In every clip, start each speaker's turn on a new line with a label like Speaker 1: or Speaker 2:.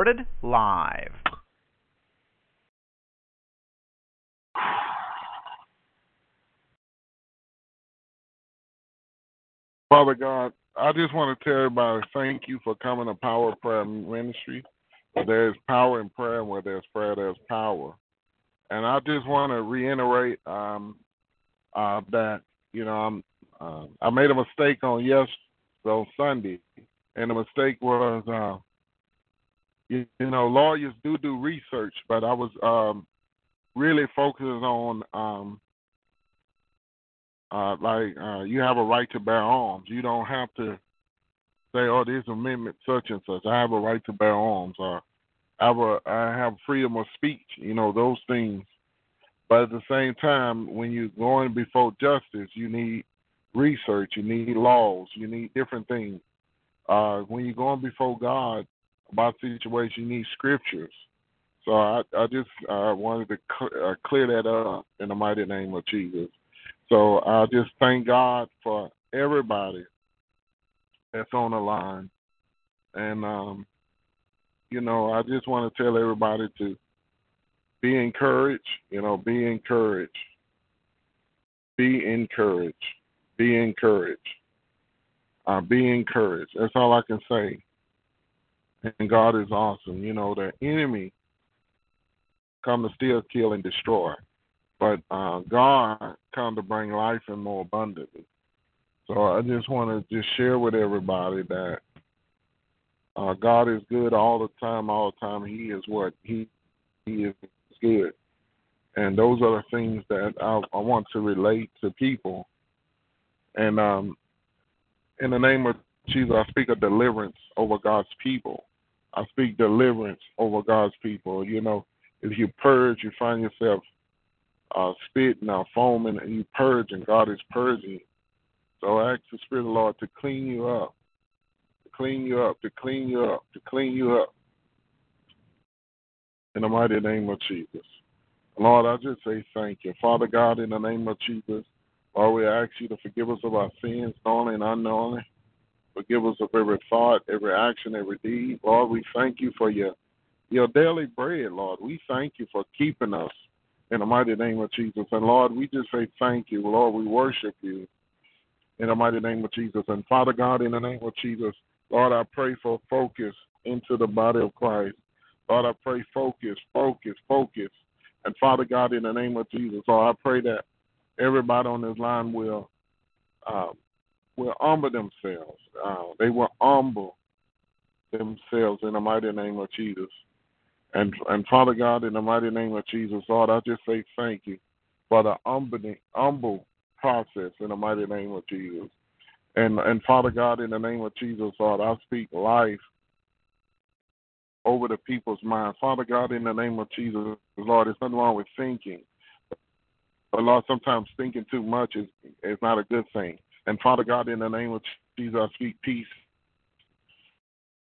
Speaker 1: Recorded live.
Speaker 2: Father God, I just want to tell everybody thank you for coming to Power Prayer Ministry. There's power in prayer, and where there's prayer, there's power. And I just want to reiterate um, uh, that you know I'm, uh, I made a mistake on yes on Sunday, and the mistake was uh, you, you know lawyers do do research, but I was um, really focused on um, uh, like uh, you have a right to bear arms. You don't have to say, "Oh, this amendment such and such." I have a right to bear arms, or I have a, I have freedom of speech. You know those things. But at the same time, when you're going before justice, you need research, you need laws, you need different things. Uh, when you're going before God about situation, you need scriptures. So I, I just wanted to cl- uh, clear that up in the mighty name of Jesus. So I just thank God for everybody that's on the line. And, um, you know, I just want to tell everybody to be encouraged, you know, be encouraged. Be encouraged. Be encouraged. Uh, be encouraged. That's all I can say. And God is awesome. You know, the enemy come to steal, kill, and destroy. But uh, God come to bring life and more abundantly. So I just want to just share with everybody that uh, God is good all the time. All the time, He is what He He is good, and those are the things that I, I want to relate to people. And um, in the name of Jesus, I speak a deliverance over God's people. I speak deliverance over God's people. You know, if you purge, you find yourself uh, spitting or foaming, and you purge, and God is purging. So I ask the Spirit of the Lord to clean you up, to clean you up, to clean you up, to clean you up. In the mighty name of Jesus. Lord, I just say thank you. Father God, in the name of Jesus, Lord, we ask you to forgive us of our sins, knowingly and unknowingly. Forgive us of every thought, every action, every deed. Lord, we thank you for your your daily bread, Lord. We thank you for keeping us in the mighty name of Jesus. And Lord, we just say thank you. Lord, we worship you in the mighty name of Jesus. And Father God, in the name of Jesus, Lord, I pray for focus into the body of Christ. Lord, I pray focus, focus, focus. And Father God, in the name of Jesus, Lord, I pray that everybody on this line will uh, will humble themselves. Uh, they will humble themselves in the mighty name of Jesus. And and Father God, in the mighty name of Jesus, Lord, I just say thank you for the humbling, humble process in the mighty name of Jesus. And and Father God, in the name of Jesus, Lord, I speak life over the people's mind. Father God, in the name of Jesus, Lord, there's nothing wrong with thinking. But Lord, sometimes thinking too much is is not a good thing. And Father God, in the name of Jesus, I speak peace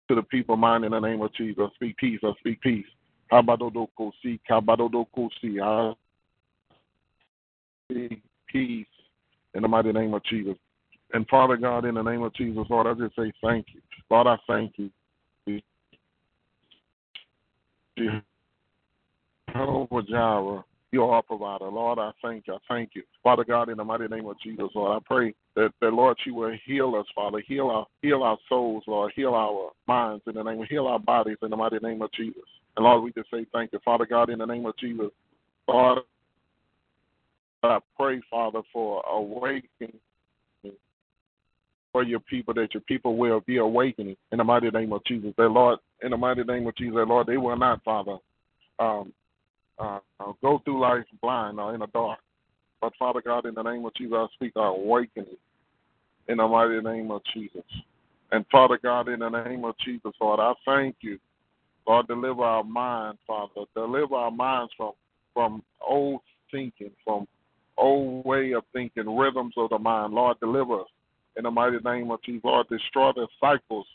Speaker 2: to the people mind in the name of Jesus. I speak peace. I speak peace. Kabadodokosi, kabadodokosi. I speak peace in the mighty name of Jesus. And Father God, in the name of Jesus, Lord, I just say thank you. Lord, I thank you. Jehovah Jireh, you're our provider. Lord, I thank you. I thank you. Father God, in the mighty name of Jesus, Lord, I pray that, that Lord, you will heal us, Father. Heal our heal our souls, Lord. Heal our minds in the name of heal our bodies in the mighty name of Jesus. And Lord, we just say thank you. Father God, in the name of Jesus, Lord, I pray, Father, for awakening for your people, that your people will be awakening in the mighty name of Jesus. That Lord, in the mighty name of Jesus, Lord, they will not, Father, um, uh, uh, go through life blind or in the dark. But Father God, in the name of Jesus, I speak awakening in the mighty name of Jesus. And Father God, in the name of Jesus, Lord, I thank you. Lord, deliver our minds, Father. Deliver our minds from from old thinking, from old way of thinking, rhythms of the mind. Lord, deliver us in the mighty name of Jesus. Lord, destroy the cycles,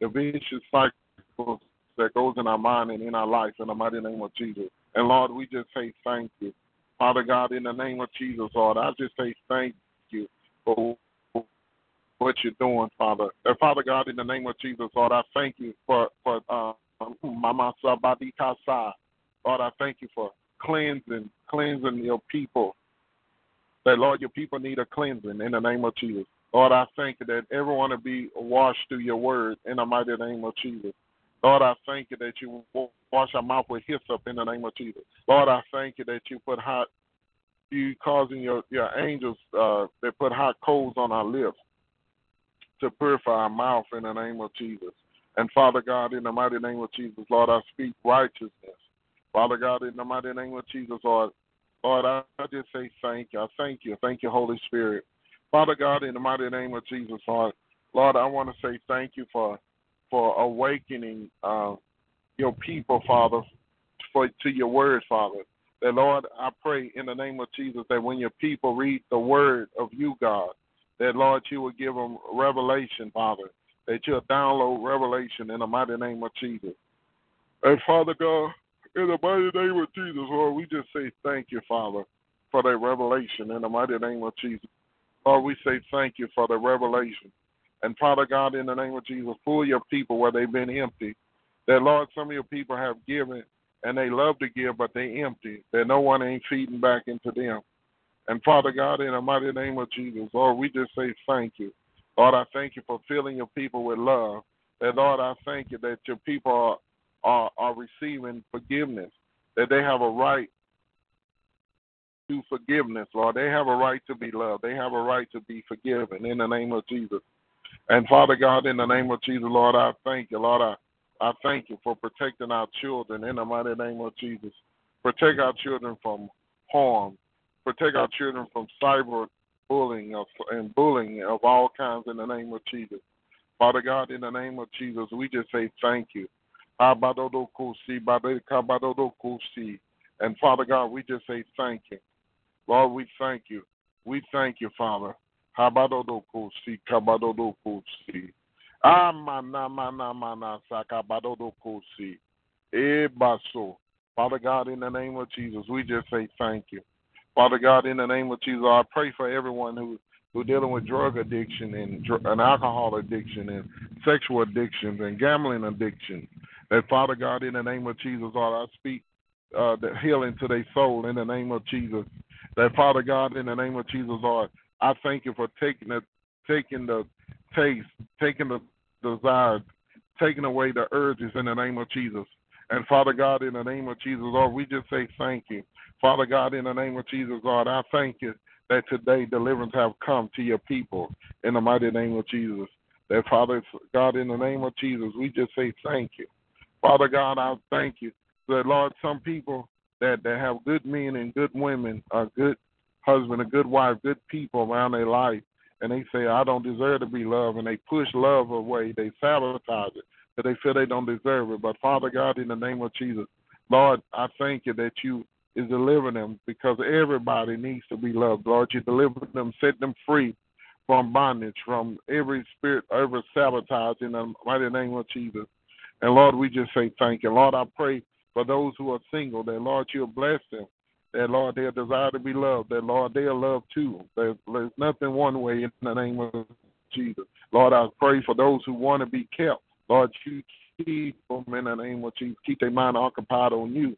Speaker 2: the vicious cycles that goes in our mind and in our life in the mighty name of Jesus. And Lord, we just say thank you. Father God, in the name of Jesus, Lord, I just say thank you for what you're doing, Father. And Father God, in the name of Jesus, Lord, I thank you for for uh, Mama Sabadi. Lord, I thank you for cleansing, cleansing your people. That Lord, your people need a cleansing in the name of Jesus. Lord, I thank you that everyone will be washed through your word in the mighty name of Jesus. Lord, I thank you that you wash our mouth with hyssop in the name of Jesus. Lord, I thank you that you put hot, you causing your, your angels uh, that put hot coals on our lips to purify our mouth in the name of Jesus. And Father God, in the mighty name of Jesus, Lord, I speak righteousness. Father God, in the mighty name of Jesus, Lord, Lord, I, I just say thank you. I thank you. Thank you, Holy Spirit. Father God, in the mighty name of Jesus, Lord, Lord, I want to say thank you for for awakening uh, your people, Father, for to your word, Father. That Lord, I pray in the name of Jesus that when your people read the word of you, God, that Lord, you will give them revelation, Father. That you'll download revelation in the mighty name of Jesus. And Father God, in the mighty name of Jesus, Lord, we just say thank you, Father, for that revelation in the mighty name of Jesus. Lord, we say thank you for the revelation. And Father God, in the name of Jesus, pull your people where they've been empty. That, Lord, some of your people have given and they love to give, but they empty. That no one ain't feeding back into them. And Father God, in the mighty name of Jesus, Lord, we just say thank you. Lord, I thank you for filling your people with love. And Lord, I thank you that your people are, are, are receiving forgiveness, that they have a right to forgiveness, Lord. They have a right to be loved. They have a right to be forgiven in the name of Jesus. And Father God, in the name of Jesus, Lord, I thank you. Lord, I, I thank you for protecting our children in the mighty name of Jesus. Protect our children from harm. Protect our children from cyber bullying and bullying of all kinds in the name of Jesus. Father God, in the name of Jesus, we just say thank you. And Father God, we just say thank you. Lord, we thank you. We thank you, Father. Habadodokosi, kabadodokosi. Amana mana mana sakabadodokosi. Ebaso. Father God, in the name of Jesus, we just say thank you. Father God, in the name of Jesus, I pray for everyone who who dealing with drug addiction and, and alcohol addiction and sexual addictions and gambling addiction. That Father God, in the name of Jesus, Lord, I speak uh, the healing to their soul in the name of Jesus. That Father God, in the name of Jesus, Lord, I thank you for taking the taking the taste, taking the desire, taking away the urges in the name of Jesus. And Father God, in the name of Jesus, Lord, we just say thank you. Father God, in the name of Jesus, Lord, I thank you that today deliverance have come to your people in the mighty name of Jesus. That Father God, in the name of Jesus, we just say thank you. Father God, I thank you that Lord, some people that, that have good men and good women, are good husband, a good wife, good people around their life, and they say, I don't deserve to be loved, and they push love away, they sabotage it, but they feel they don't deserve it. But Father God, in the name of Jesus, Lord, I thank you that you is delivering them because everybody needs to be loved. Lord, you deliver them, set them free from bondage, from every spirit, every sabotage in the mighty name of Jesus. And Lord, we just say thank you. Lord, I pray for those who are single, that Lord, you'll bless them. That Lord, they'll desire to be loved. That Lord, they'll love too. There's, there's nothing one way in the name of Jesus. Lord, I pray for those who want to be kept. Lord, you keep them in the name of Jesus. Keep their mind occupied on you.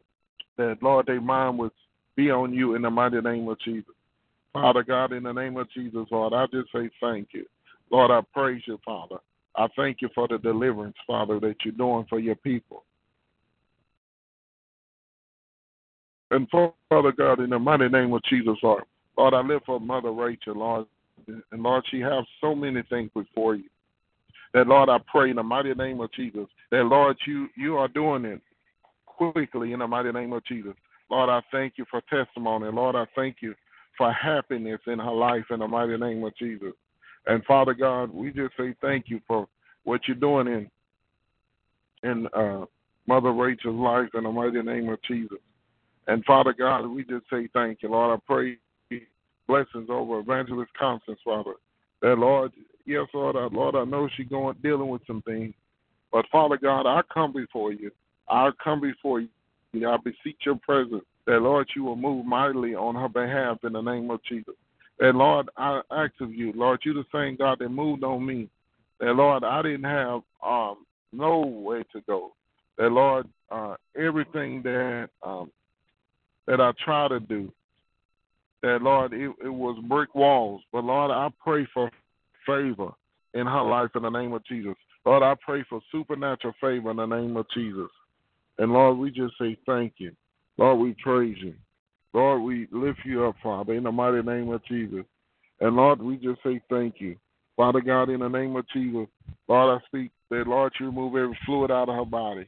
Speaker 2: That Lord, their mind would be on you in the mighty name of Jesus. Father God, in the name of Jesus, Lord, I just say thank you. Lord, I praise you, Father. I thank you for the deliverance, Father, that you're doing for your people. And Father God, in the mighty name of Jesus, Lord, Lord, I live for Mother Rachel, Lord, and Lord, she has so many things before you. That Lord, I pray in the mighty name of Jesus, that Lord, you you are doing it quickly in the mighty name of Jesus. Lord, I thank you for testimony. Lord, I thank you for happiness in her life in the mighty name of Jesus. And Father God, we just say thank you for what you're doing in in uh, Mother Rachel's life in the mighty name of Jesus. And Father God, we just say thank you, Lord. I pray blessings over Evangelist Constance, Father. That Lord, yes, Lord, I, Lord, I know she's going dealing with some things, but Father God, I come before you. I come before you. I beseech your presence that Lord, you will move mightily on her behalf in the name of Jesus. That Lord, I ask of you, Lord, you the same God that moved on me. That Lord, I didn't have um, no way to go. That Lord, uh, everything that um, that I try to do, that Lord, it, it was brick walls. But Lord, I pray for favor in her life in the name of Jesus. Lord, I pray for supernatural favor in the name of Jesus. And Lord, we just say thank you. Lord, we praise you. Lord, we lift you up, Father, in the mighty name of Jesus. And Lord, we just say thank you. Father God, in the name of Jesus, Lord, I speak that, Lord, you remove every fluid out of her body.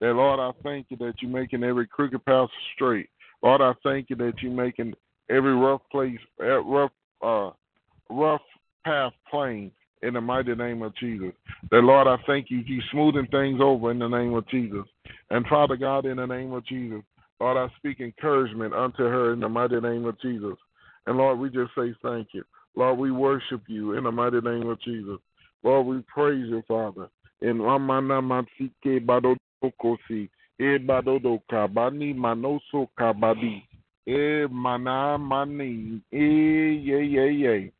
Speaker 2: That, Lord, I thank you that you're making every crooked path straight. Lord, I thank you that you're making every rough place, eh, rough, uh, rough path plain in the mighty name of Jesus. That, Lord, I thank you. You smoothing things over in the name of Jesus. And Father God, in the name of Jesus, Lord, I speak encouragement unto her in the mighty name of Jesus. And Lord, we just say thank you. Lord, we worship you in the mighty name of Jesus. Lord, we praise you, Father. E Badodoka, Bani Manoso Kabadi, E Mana Mani, E Ye Ye Ye.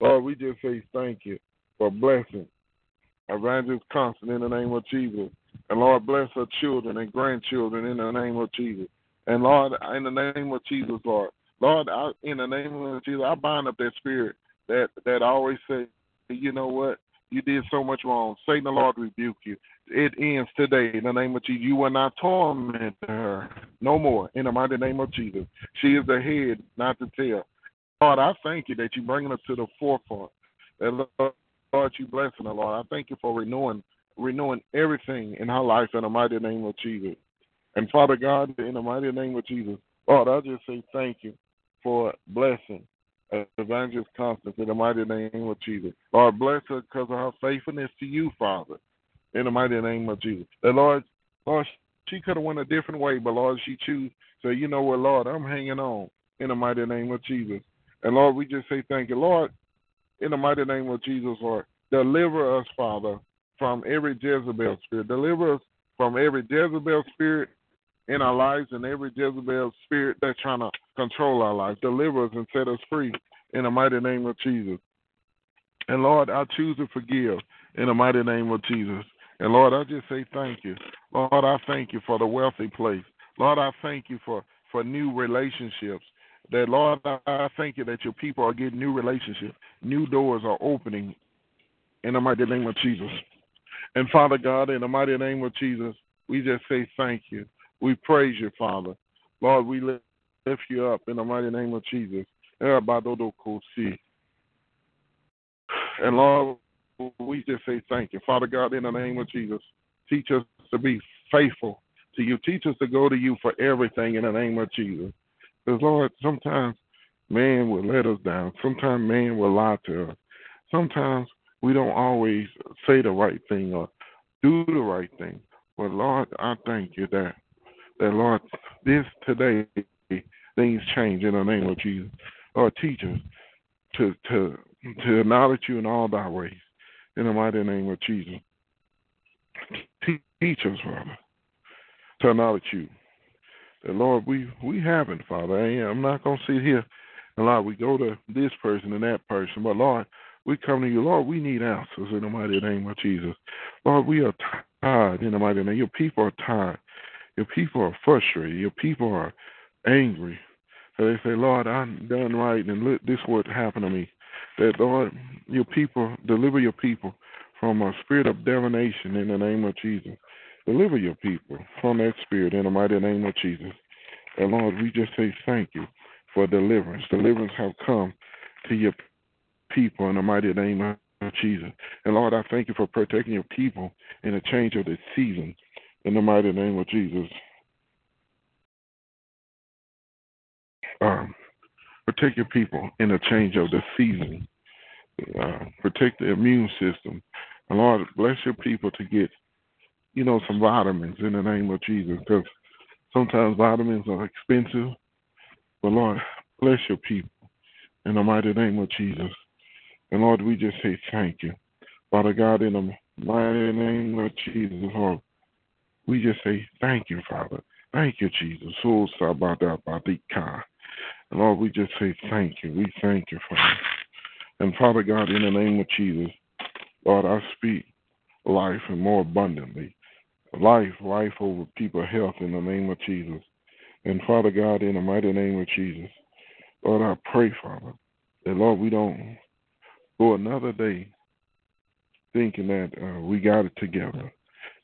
Speaker 2: Lord, we just say thank you for blessing Evangelist Constant in the name of Jesus. And Lord, bless her children and grandchildren in the name of Jesus. And Lord, in the name of Jesus, Lord, Lord, I, in the name of Jesus, I bind up that spirit that that always say, you know what, you did so much wrong. Satan, the Lord rebuke you. It ends today in the name of Jesus. You will not torment her no more in the mighty name of Jesus. She is the head, not the tail. Lord, I thank you that you're bringing us to the forefront. That Lord, you blessing her, Lord. I thank you for renewing renewing everything in her life in the mighty name of Jesus. And Father God, in the mighty name of Jesus, Lord, I just say thank you for blessing Evangelist Constance in the mighty name of Jesus. Lord, bless her because of her faithfulness to you, Father, in the mighty name of Jesus. And Lord, Lord, she could have went a different way, but Lord, she choose. So you know what, Lord, I'm hanging on in the mighty name of Jesus. And Lord, we just say thank you, Lord, in the mighty name of Jesus, Lord, deliver us, Father, from every Jezebel spirit. Deliver us from every Jezebel spirit in our lives and every Jezebel spirit that's trying to control our lives. Deliver us and set us free in the mighty name of Jesus. And Lord, I choose to forgive in the mighty name of Jesus. And Lord, I just say thank you. Lord, I thank you for the wealthy place. Lord, I thank you for, for new relationships. That Lord, I thank you that your people are getting new relationships. New doors are opening in the mighty name of Jesus. And Father God, in the mighty name of Jesus, we just say thank you. We praise you, Father. Lord, we lift you up in the mighty name of Jesus. And Lord, we just say thank you. Father God, in the name of Jesus, teach us to be faithful to you. Teach us to go to you for everything in the name of Jesus. Because, Lord, sometimes man will let us down. Sometimes man will lie to us. Sometimes we don't always say the right thing or do the right thing. But Lord, I thank you that that Lord, this today things change in the name of Jesus. Lord, teach us to to to acknowledge you in all thy ways. In the mighty name of Jesus. Teach us, Father, to acknowledge you. That Lord, we we haven't, Father. I'm not gonna sit here and Lord, we go to this person and that person, but Lord, we come to you, Lord. We need answers in the mighty name of Jesus. Lord, we are tired in the mighty name. Your people are tired. Your people are frustrated. Your people are angry. So they say, Lord, I'm done right, and look, this what happened to me. That Lord, your people deliver your people from a spirit of divination in the name of Jesus. Deliver your people from that spirit in the mighty name of Jesus. And Lord, we just say thank you for deliverance. Deliverance have come to your people in the mighty name of Jesus. And Lord, I thank you for protecting your people in the change of the season in the mighty name of Jesus. Um, protect your people in the change of the season uh, protect the immune system. And Lord, bless your people to get, you know, some vitamins in the name of Jesus, because sometimes vitamins are expensive. But Lord, bless your people in the mighty name of Jesus. And Lord, we just say thank you. Father God, in the mighty name of Jesus, Lord, we just say thank you, Father. Thank you, Jesus. So sabadabadika. And Lord, we just say thank you. We thank you, Father. And Father God, in the name of Jesus, Lord, I speak life and more abundantly. Life, life over people, health in the name of Jesus. And Father God, in the mighty name of Jesus, Lord, I pray, Father, that Lord, we don't go another day thinking that uh, we got it together.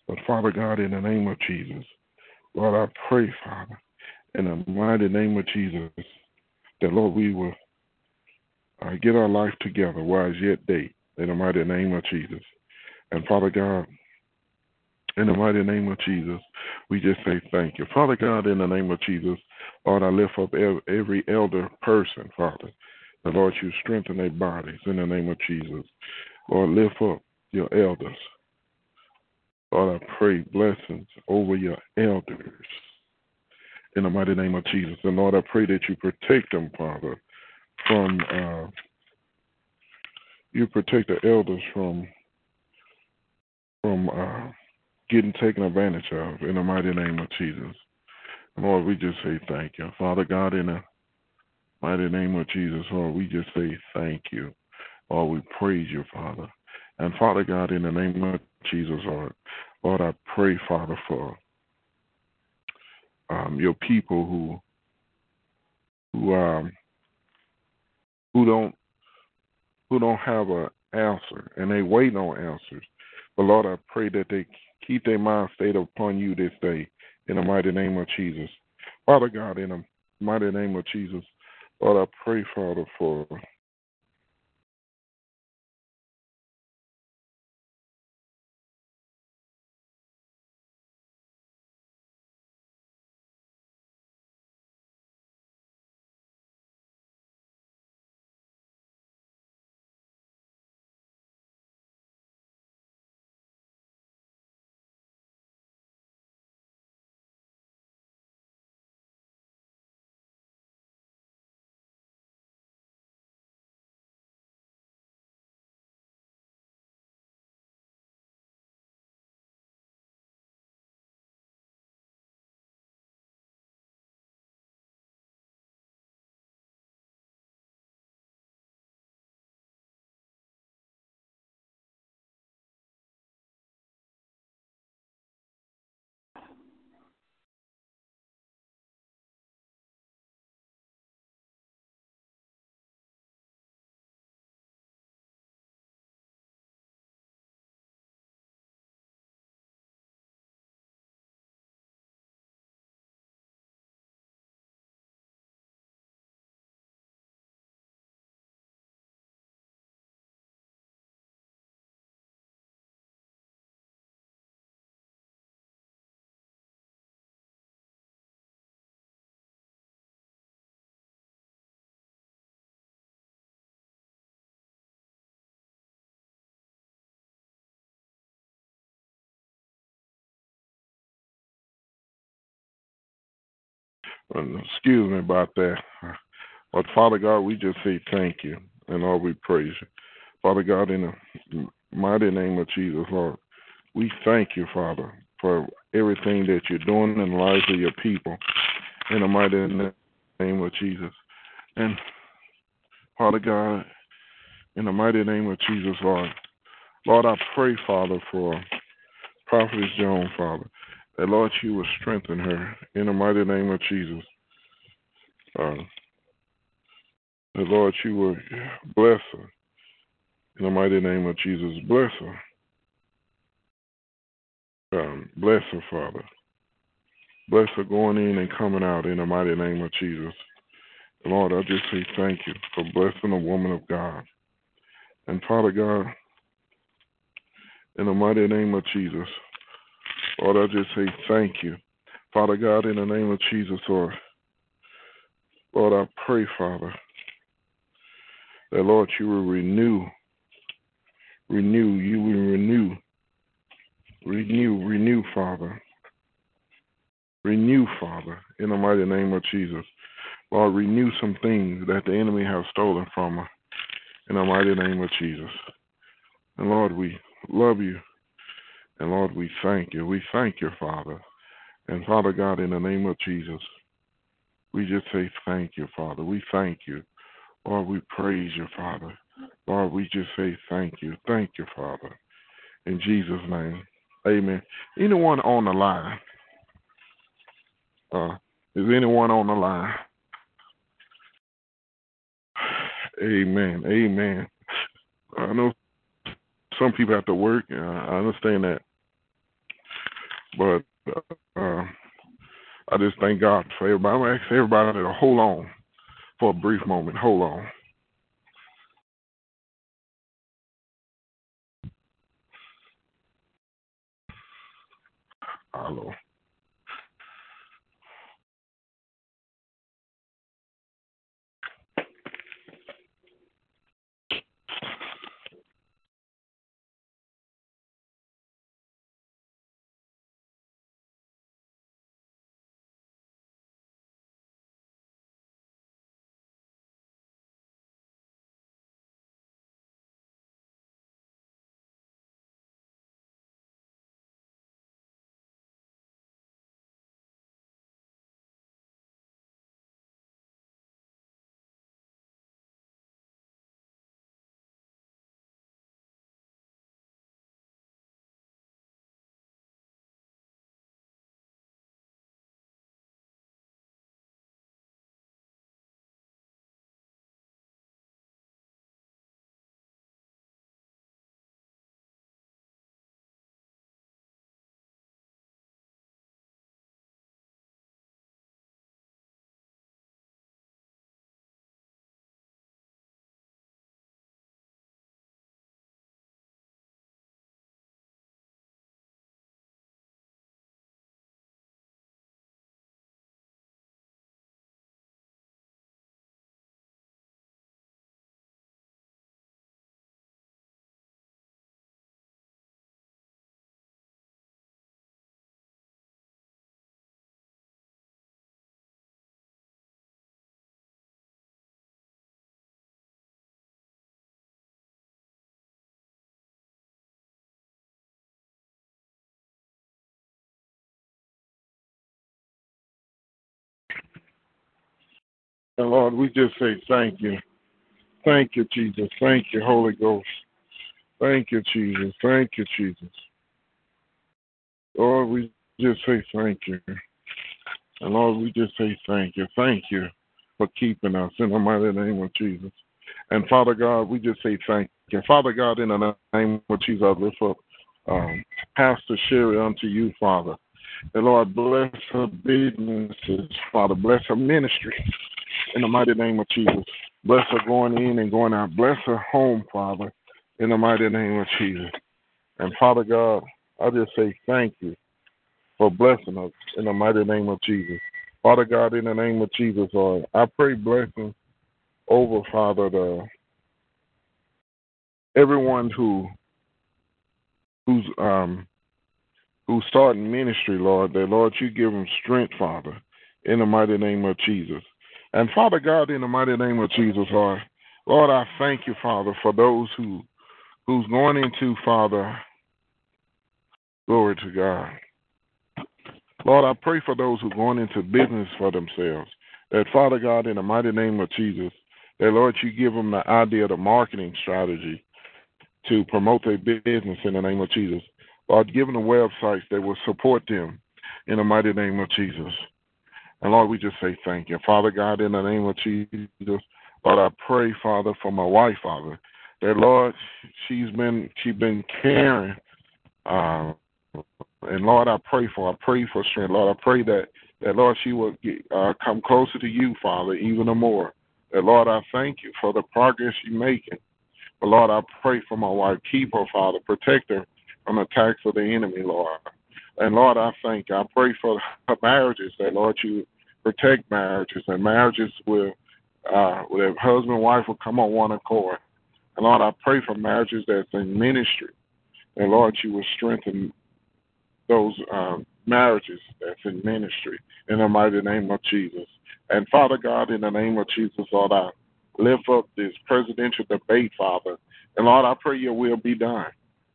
Speaker 2: But Father God, in the name of Jesus, Lord, I pray, Father, in the mighty name of Jesus, that Lord, we will uh, get our life together while it's yet day, in the mighty name of Jesus. And Father God, in the mighty name of Jesus, we just say thank you. Father God, in the name of Jesus, Lord, I lift up every elder person, Father. The Lord, you strengthen their bodies in the name of Jesus. Lord, lift up your elders. Lord, I pray blessings over your elders in the mighty name of Jesus. And Lord, I pray that you protect them, Father, from uh, you protect the elders from from uh, getting taken advantage of in the mighty name of Jesus. Lord, we just say thank you. Father God, in the mighty name of Jesus, Lord, we just say thank you. Lord, we praise you, Father. And Father God, in the name of Jesus, Lord, Lord, I pray, Father, for um, your people who who um who don't who don't have an answer and they wait on answers. But Lord, I pray that they keep their mind stayed upon you this day in the mighty name of Jesus. Father God, in the mighty name of Jesus, Lord, I pray, Father, for excuse me about that. But Father God, we just say thank you and all we praise you. Father God, in the mighty name of Jesus, Lord, we thank you, Father, for everything that you're doing in the lives of your people. In the mighty name of Jesus. And Father God, in the mighty name of Jesus, Lord, Lord, I pray, Father, for Prophetess Joan, Father, Lord, you will strengthen her in the mighty name of Jesus. Uh, the Lord, you will bless her in the mighty name of Jesus. Bless her. Um, bless her, Father. Bless her going in and coming out in the mighty name of Jesus. Lord, I just say thank you for blessing a woman of God. And Father God, in the mighty name of Jesus, Lord, I just say thank you. Father God, in the name of Jesus, Lord, Lord, I pray, Father, that Lord, you will renew renew. You will renew. Renew, renew, Father. Renew, Father, in the mighty name of Jesus. Lord, renew some things that the enemy has stolen from us in the mighty name of Jesus. And Lord, we love you. And Lord, we thank you. We thank you, Father. And Father God, in the name of Jesus, we just say thank you, Father. We thank you. Lord, we praise you, Father. Lord, we just say thank you. Thank you, Father. In Jesus' name. Amen. Anyone on the line? Uh, is anyone on the line? Amen. Amen. I know some people have to work. Uh, I understand that, but uh, I just thank God for everybody. I'm gonna ask everybody to hold on for a brief moment. Hold on. Hello. And Lord, we just say thank you. Thank you, Jesus. Thank you, Holy Ghost. Thank you, Jesus. Thank you, Jesus. Lord, we just say thank you. And Lord, we just say thank you. Thank you for keeping us in the mighty name of Jesus. And Father God, we just say thank you. Father God, in the name of Jesus, I lift up um, Pastor Sherry unto you, Father. And Lord, bless her businesses, Father. Bless her ministry in the mighty name of Jesus. Bless her going in and going out. Bless her home, Father, in the mighty name of Jesus. And Father God, I just say thank you for blessing us in the mighty name of Jesus. Father God, in the name of Jesus, Lord, I pray blessing over, Father, the everyone who who's um who's starting ministry, Lord, that Lord, you give them strength, Father, in the mighty name of Jesus. And Father God, in the mighty name of Jesus, Lord, Lord, I thank you, Father, for those who who's going into, Father, glory to God. Lord, I pray for those who are going into business for themselves. That Father God, in the mighty name of Jesus, that Lord, you give them the idea, the marketing strategy to promote their business in the name of Jesus. Lord, give them the websites that will support them in the mighty name of Jesus. And Lord, we just say thank you. Father God, in the name of Jesus, Lord, I pray, Father, for my wife, Father, that Lord, she's been she's been caring. Uh, and Lord, I pray for I pray for strength. Lord, I pray that that Lord she will get, uh, come closer to you, Father, even more. That Lord, I thank you for the progress you're making. But Lord, I pray for my wife. Keep her, Father. Protect her from attacks of the enemy, Lord. And Lord, I thank you. I pray for marriages that Lord you protect marriages and marriages will uh with husband and wife will come on one accord. And Lord, I pray for marriages that's in ministry. And Lord, you will strengthen those um, marriages that's in ministry in the mighty name of Jesus. And Father God, in the name of Jesus, Lord, I lift up this presidential debate, Father. And Lord, I pray your will be done.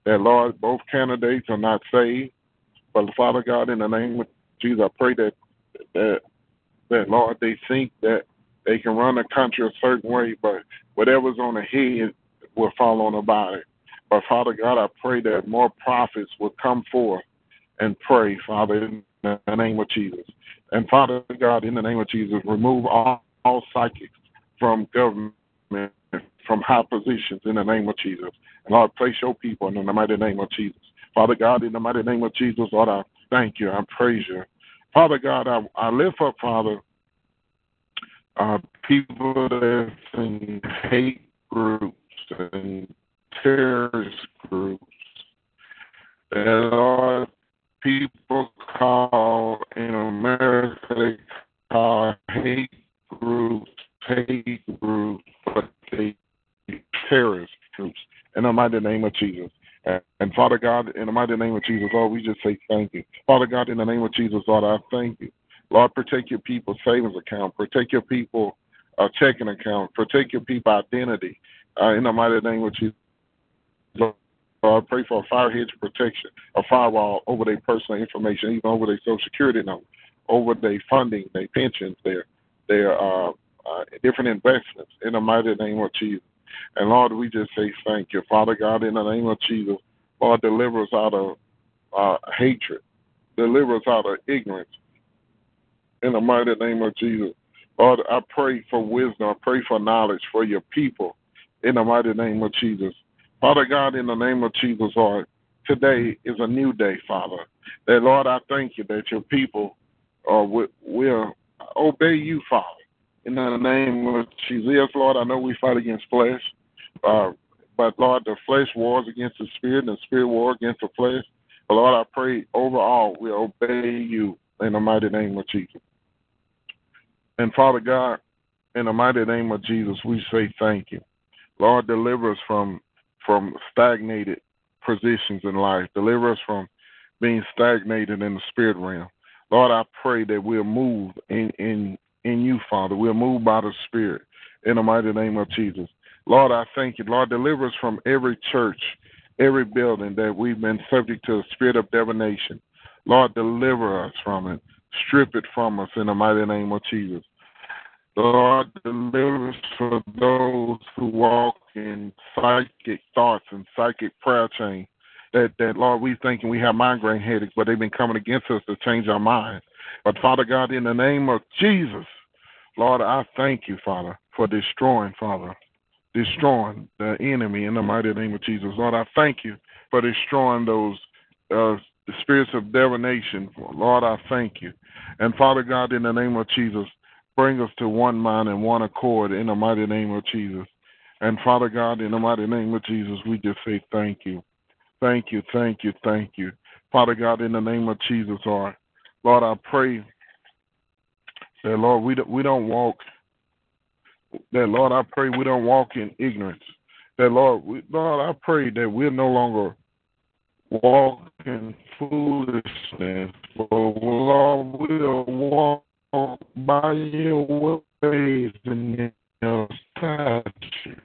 Speaker 2: That, Lord, both candidates are not saved. But Father God, in the name of Jesus, I pray that that that Lord, they think that they can run the country a certain way, but whatever's on the head will fall on the body. But Father God, I pray that more prophets will come forth and pray, Father, in the name of Jesus. And Father God, in the name of Jesus, remove all, all psychics from government, from high positions in the name of Jesus. And Lord, place your people in the mighty name of Jesus. Father God, in the mighty name of Jesus, Lord, I thank you. I praise you. Father God, I, I lift up, Father, uh, people that's in hate groups and terrorist groups that are people call in America they call hate groups, hate groups, but they terrorist groups. In the mighty name of Jesus. And, Father God, in the mighty name of Jesus, Lord, we just say thank you. Father God, in the name of Jesus, Lord, I thank you. Lord, protect your people's savings account, protect your people uh, checking account, protect your people identity. Uh, in the mighty name of Jesus, Lord, I pray for a fire hedge protection, a firewall over their personal information, even over their social security number, over their funding, their pensions, their their uh, uh, different investments. In the mighty name of Jesus, and Lord, we just say thank you, Father God, in the name of Jesus. Lord, deliver us out of uh, hatred, deliver us out of ignorance. In the mighty name of Jesus, Lord, I pray for wisdom. I pray for knowledge for your people. In the mighty name of Jesus. Father God, in the name of Jesus, Lord, today is a new day, Father. That, Lord, I thank you that your people uh, will, will obey you, Father. In the name of Jesus, Lord, I know we fight against flesh, uh, but Lord, the flesh wars against the spirit, and the spirit war against the flesh. But Lord, I pray overall we obey you in the mighty name of Jesus. And Father God, in the mighty name of Jesus, we say thank you. Lord, deliver us from from stagnated positions in life. Deliver us from being stagnated in the spirit realm. Lord, I pray that we'll move in, in, in you, Father. We'll move by the Spirit in the mighty name of Jesus. Lord, I thank you. Lord, deliver us from every church, every building that we've been subject to the spirit of divination. Lord, deliver us from it. Strip it from us in the mighty name of Jesus. Lord, deliver us for those who walk in psychic thoughts and psychic prayer chain. That, that Lord, we thinking we have migraine headaches, but they've been coming against us to change our minds. But Father God, in the name of Jesus, Lord, I thank you, Father, for destroying, Father, destroying the enemy in the mighty name of Jesus. Lord, I thank you for destroying those uh, spirits of divination. Lord, I thank you. And Father God, in the name of Jesus, bring us to one mind and one accord in the mighty name of Jesus. And Father God, in the mighty name of Jesus, we just say thank you. Thank you, thank you, thank you. Father God, in the name of Jesus, Lord, Lord, I pray that, Lord, we don't, we don't walk, that, Lord, I pray we don't walk in ignorance. That, Lord, we, Lord, I pray that we're no longer walk in foolishness, but, Lord, we'll walk by your ways and your statutes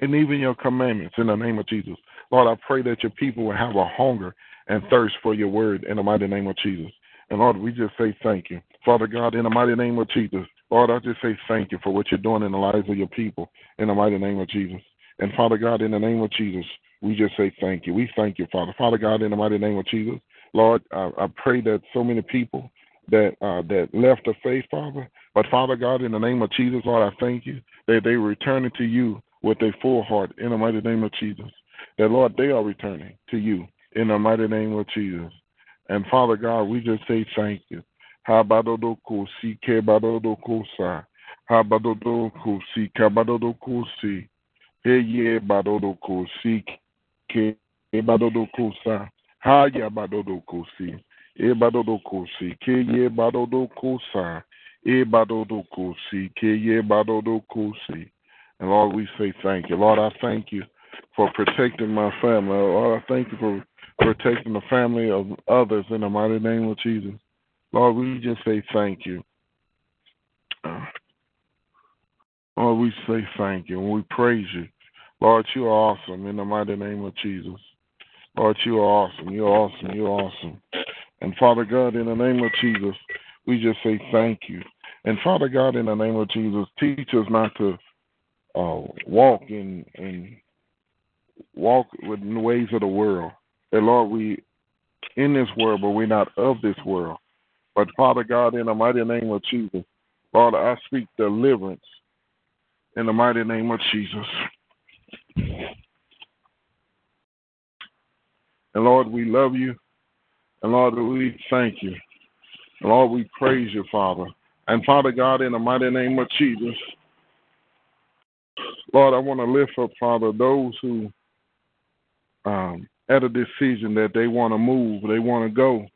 Speaker 2: and even your commandments in the name of Jesus. Lord, I pray that your people will have a hunger and thirst for your word in the mighty name of Jesus. And Lord, we just say thank you. Father God, in the mighty name of Jesus, Lord, I just say thank you for what you're doing in the lives of your people in the mighty name of Jesus. And Father God, in the name of Jesus, we just say thank you. We thank you, Father. Father God, in the mighty name of Jesus, Lord, I, I pray that so many people that uh, that left the faith, Father, but Father God, in the name of Jesus, Lord, I thank you that they returning to you with a full heart in the mighty name of Jesus. That Lord, they are returning to you in the mighty name of Jesus. And Father God, we just say thank you. Habadodoku si kebadodoku sa. Habadodoku si kabadodoku si. Heye badodoku si kebadodoku sa. Haya badodoku si. Ebadodoku si keye badodoku sa. Ebadodoku si keye badodoku si. And Lord, we say thank you. Lord, I thank you for protecting my family. Lord, I thank you for protecting the family of others in the mighty name of Jesus. Lord, we just say thank you. Lord, we say thank you and we praise you. Lord, you are awesome in the mighty name of Jesus. Lord, you are awesome. You're awesome. You're awesome. And Father God, in the name of Jesus, we just say thank you. And Father God, in the name of Jesus, teach us not to uh, walk in in walk with the ways of the world. That Lord, we in this world, but we're not of this world. But Father God, in the mighty name of Jesus, Lord, I speak deliverance in the mighty name of Jesus. And Lord, we love you. And Lord, we thank you. And Lord, we praise you, Father. And Father God, in the mighty name of Jesus, Lord, I want to lift up, Father, those who um, at a decision that they want to move, they want to go.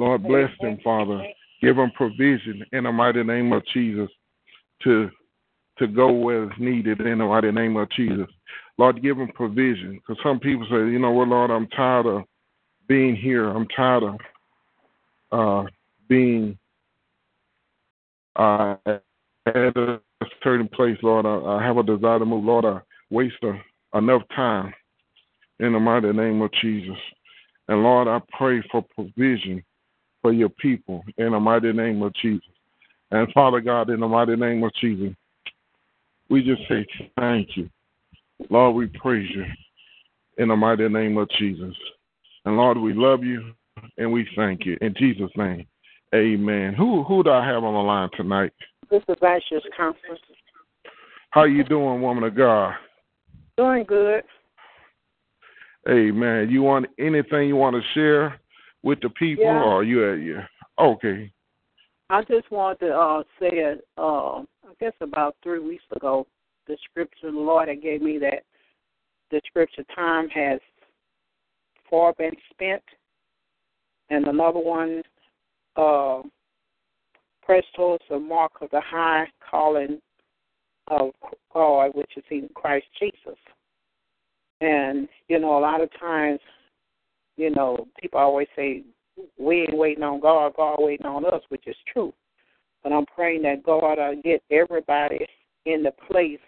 Speaker 2: Lord, bless them, Father. Give them provision in the mighty name of Jesus to to go where it's needed in the mighty name of Jesus. Lord, give them provision. Because some people say, you know what, Lord, I'm tired of being here. I'm tired of uh, being uh, at a certain place, Lord. I, I, have a desire to move. Lord, I waste a, enough time in the mighty name of Jesus. And Lord, I pray for provision for your people in the mighty name of Jesus. And Father God, in the mighty name of Jesus, we just say thank you. Lord, we praise you in the mighty name of Jesus. And Lord, we love you and we thank you. In Jesus' name, amen. Who who do I have on the line tonight?
Speaker 3: This is Ashes Conference.
Speaker 2: How you doing, woman of God?
Speaker 3: Doing good.
Speaker 2: Amen. You want anything you want to share with the people
Speaker 3: yeah.
Speaker 2: or you at you? Okay.
Speaker 3: I just wanted to uh, say, it. uh, I guess about three weeks ago, the scripture the Lord had gave me that the scripture time has far been spent, and another one, uh, press towards the mark of the high calling of God, which is in Christ Jesus. And you know, a lot of times, you know, people always say we ain't waiting on God, God waiting on us, which is true. But I'm praying that God will get everybody in the place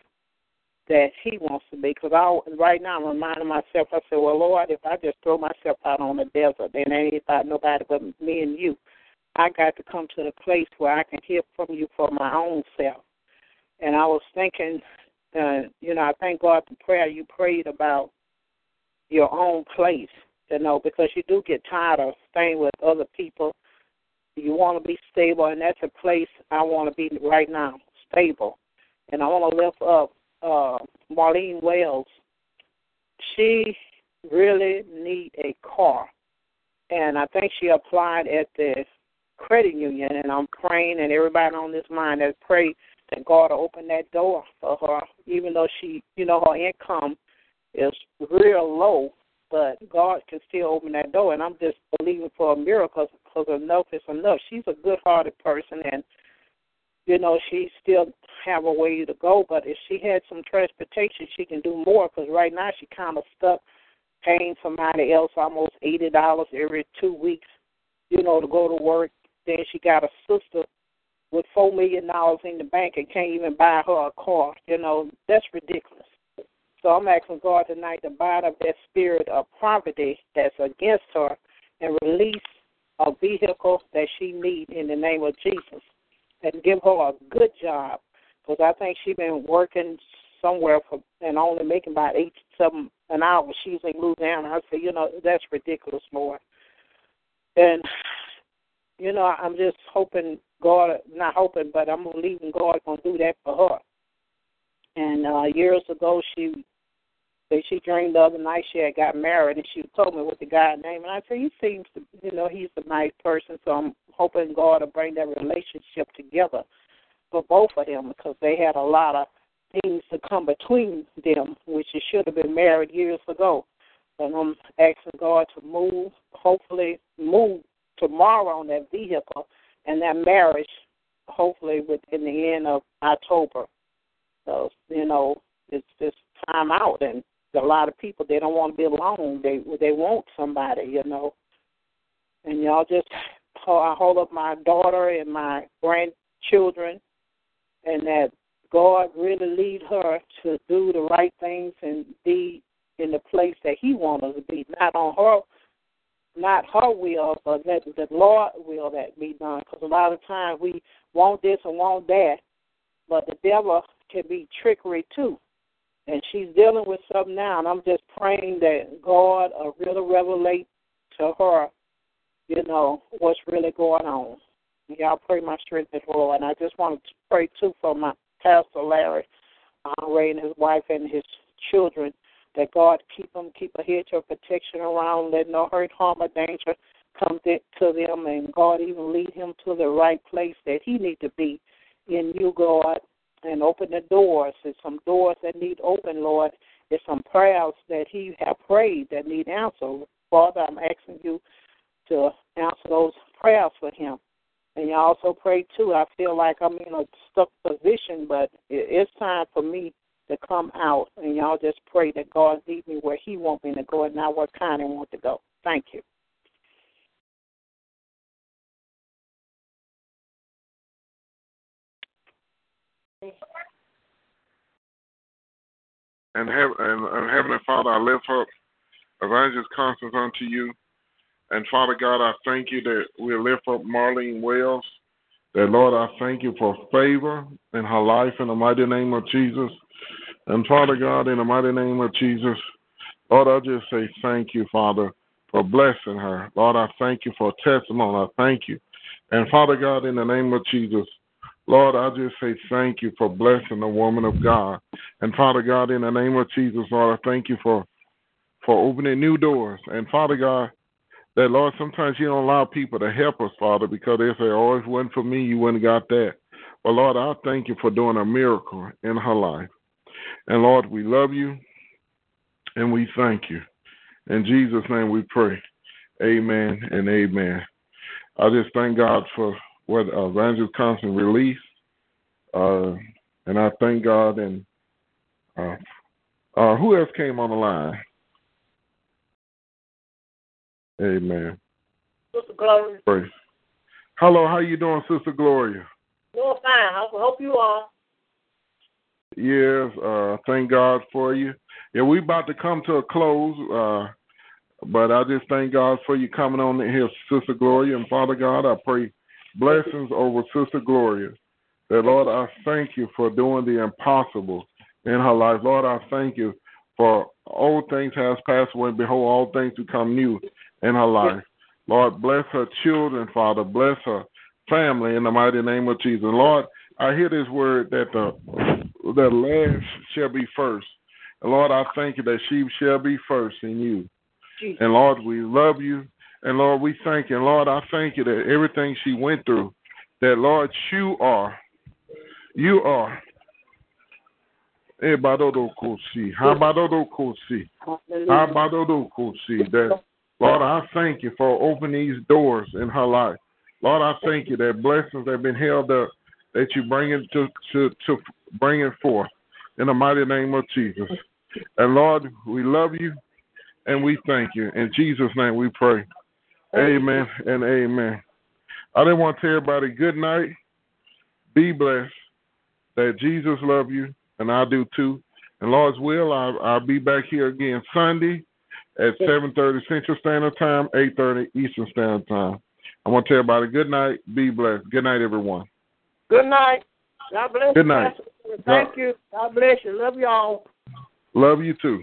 Speaker 3: that He wants to be. Because I, right now, I'm reminding myself, I said, well, Lord, if I just throw myself out on the desert, then ain't about nobody but me and you. I got to come to the place where I can hear from you for my own self. And I was thinking, uh, you know, I thank God for prayer you prayed about your own place you know, because you do get tired of staying with other people. You want to be stable, and that's a place I want to be right now, stable. And I want to lift up uh, Marlene Wells. She really need a car, and I think she applied at the credit union. And I'm praying, and everybody on this line that pray that God will open that door for her, even though she, you know, her income is real low but God can still open that door, and I'm just believing for a miracle because enough is enough. She's a good-hearted person, and you know she still have a way to go. But if she had some transportation, she can do more. Because right now she kind of stuck paying somebody else almost eighty dollars every two weeks, you know, to go to work. Then she got a sister with four million dollars in the bank and can't even buy her a car. You know, that's ridiculous. So I'm asking God tonight to bind up that spirit of poverty that's against her and release a vehicle that she needs in the name of Jesus and give her a good job because I think she's been working somewhere for and only making about eight seven an hour. She's in Louisiana. I said, you know, that's ridiculous, Lord. And you know, I'm just hoping God, not hoping, but I'm believing God gonna do that for her. And uh years ago, she she dreamed the other night she had got married, and she told me what the guy's name. And I said, he seems to, you know, he's a nice person. So I'm hoping God will bring that relationship together for both of them because they had a lot of things to come between them, which it should have been married years ago. And I'm asking God to move, hopefully move tomorrow on that vehicle and that marriage, hopefully within the end of October. So, you know, it's just time out, and a lot of people they don't want to be alone. They they want somebody, you know. And y'all just I hold up my daughter and my grandchildren, and that God really lead her to do the right things and be in the place that He wants her to be, not on her, not her will, but that the Lord will that be done. Because a lot of times we want this and want that, but the devil can be trickery too. And she's dealing with something now, and I'm just praying that God will really revelate to her, you know, what's really going on. Y'all pray my strength the Lord. And I just want to pray too for my Pastor Larry, uh, Ray and his wife and his children, that God keep them, keep a hedge of protection around, let no hurt, harm, or danger come to them, and God even lead him to the right place that he need to be in you, God, and open the doors. There's some doors that need open, Lord. There's some prayers that he have prayed that need answered. Father, I'm asking you to answer those prayers for him. And you also pray too. I feel like I'm in a stuck position, but it's time for me to come out. And y'all just pray that God lead me where He wants me to go and not where Connie wants to go. Thank you.
Speaker 2: And, have, and, and Heavenly Father, I lift up Evangelist Constance unto you. And Father God, I thank you that we lift up Marlene Wells. That Lord, I thank you for favor in her life in the mighty name of Jesus. And Father God, in the mighty name of Jesus, Lord, I just say thank you, Father, for blessing her. Lord, I thank you for testimony. I thank you. And Father God, in the name of Jesus, Lord, I just say thank you for blessing the woman of God. And Father God, in the name of Jesus, Lord, I thank you for for opening new doors. And Father God, that Lord, sometimes you don't allow people to help us, Father, because they say, "Oh, if it wasn't for me, you wouldn't got that." But Lord, I thank you for doing a miracle in her life. And Lord, we love you and we thank you. In Jesus' name we pray. Amen and amen. I just thank God for what uh, Evangelist Constance released. Uh, and I thank God and uh, uh, who else came on the line? Amen.
Speaker 4: Sister Gloria.
Speaker 2: Praise. Hello, how you doing, Sister Gloria?
Speaker 4: Doing fine. I hope you are.
Speaker 2: Yes, uh, thank God for you. Yeah, we about to come to a close, uh, but I just thank God for you coming on here, Sister Gloria. And Father God, I pray blessings over Sister Gloria. That, Lord, I thank you for doing the impossible in her life. Lord, I thank you for old things has passed away. Behold, all things become new in her life. Lord, bless her children, Father. Bless her family in the mighty name of Jesus. Lord, I hear this word that the the last shall be first. And Lord, I thank you that she shall be first in you. And Lord, we love you. And Lord, we thank you. And Lord, I thank you that everything she went through, that Lord, you are, you are. That Lord, I thank you for opening these doors in her life. Lord, I thank you that blessings have been held up, that you bring it to, to, to bring it forth in the mighty name of Jesus. And Lord, we love you and we thank you. In Jesus' name we pray. Amen and amen. I didn't want to tell everybody good night. Be blessed. That Jesus love you and I do too. And Lord's will, I'll, I'll be back here again Sunday at 7.30 Central Standard Time, 8.30 Eastern Standard Time. I want to tell everybody good night. Be blessed. Good night, everyone.
Speaker 4: Good night. God bless
Speaker 2: Good night.
Speaker 4: Thank God. you. God bless you. Love y'all.
Speaker 2: Love you too.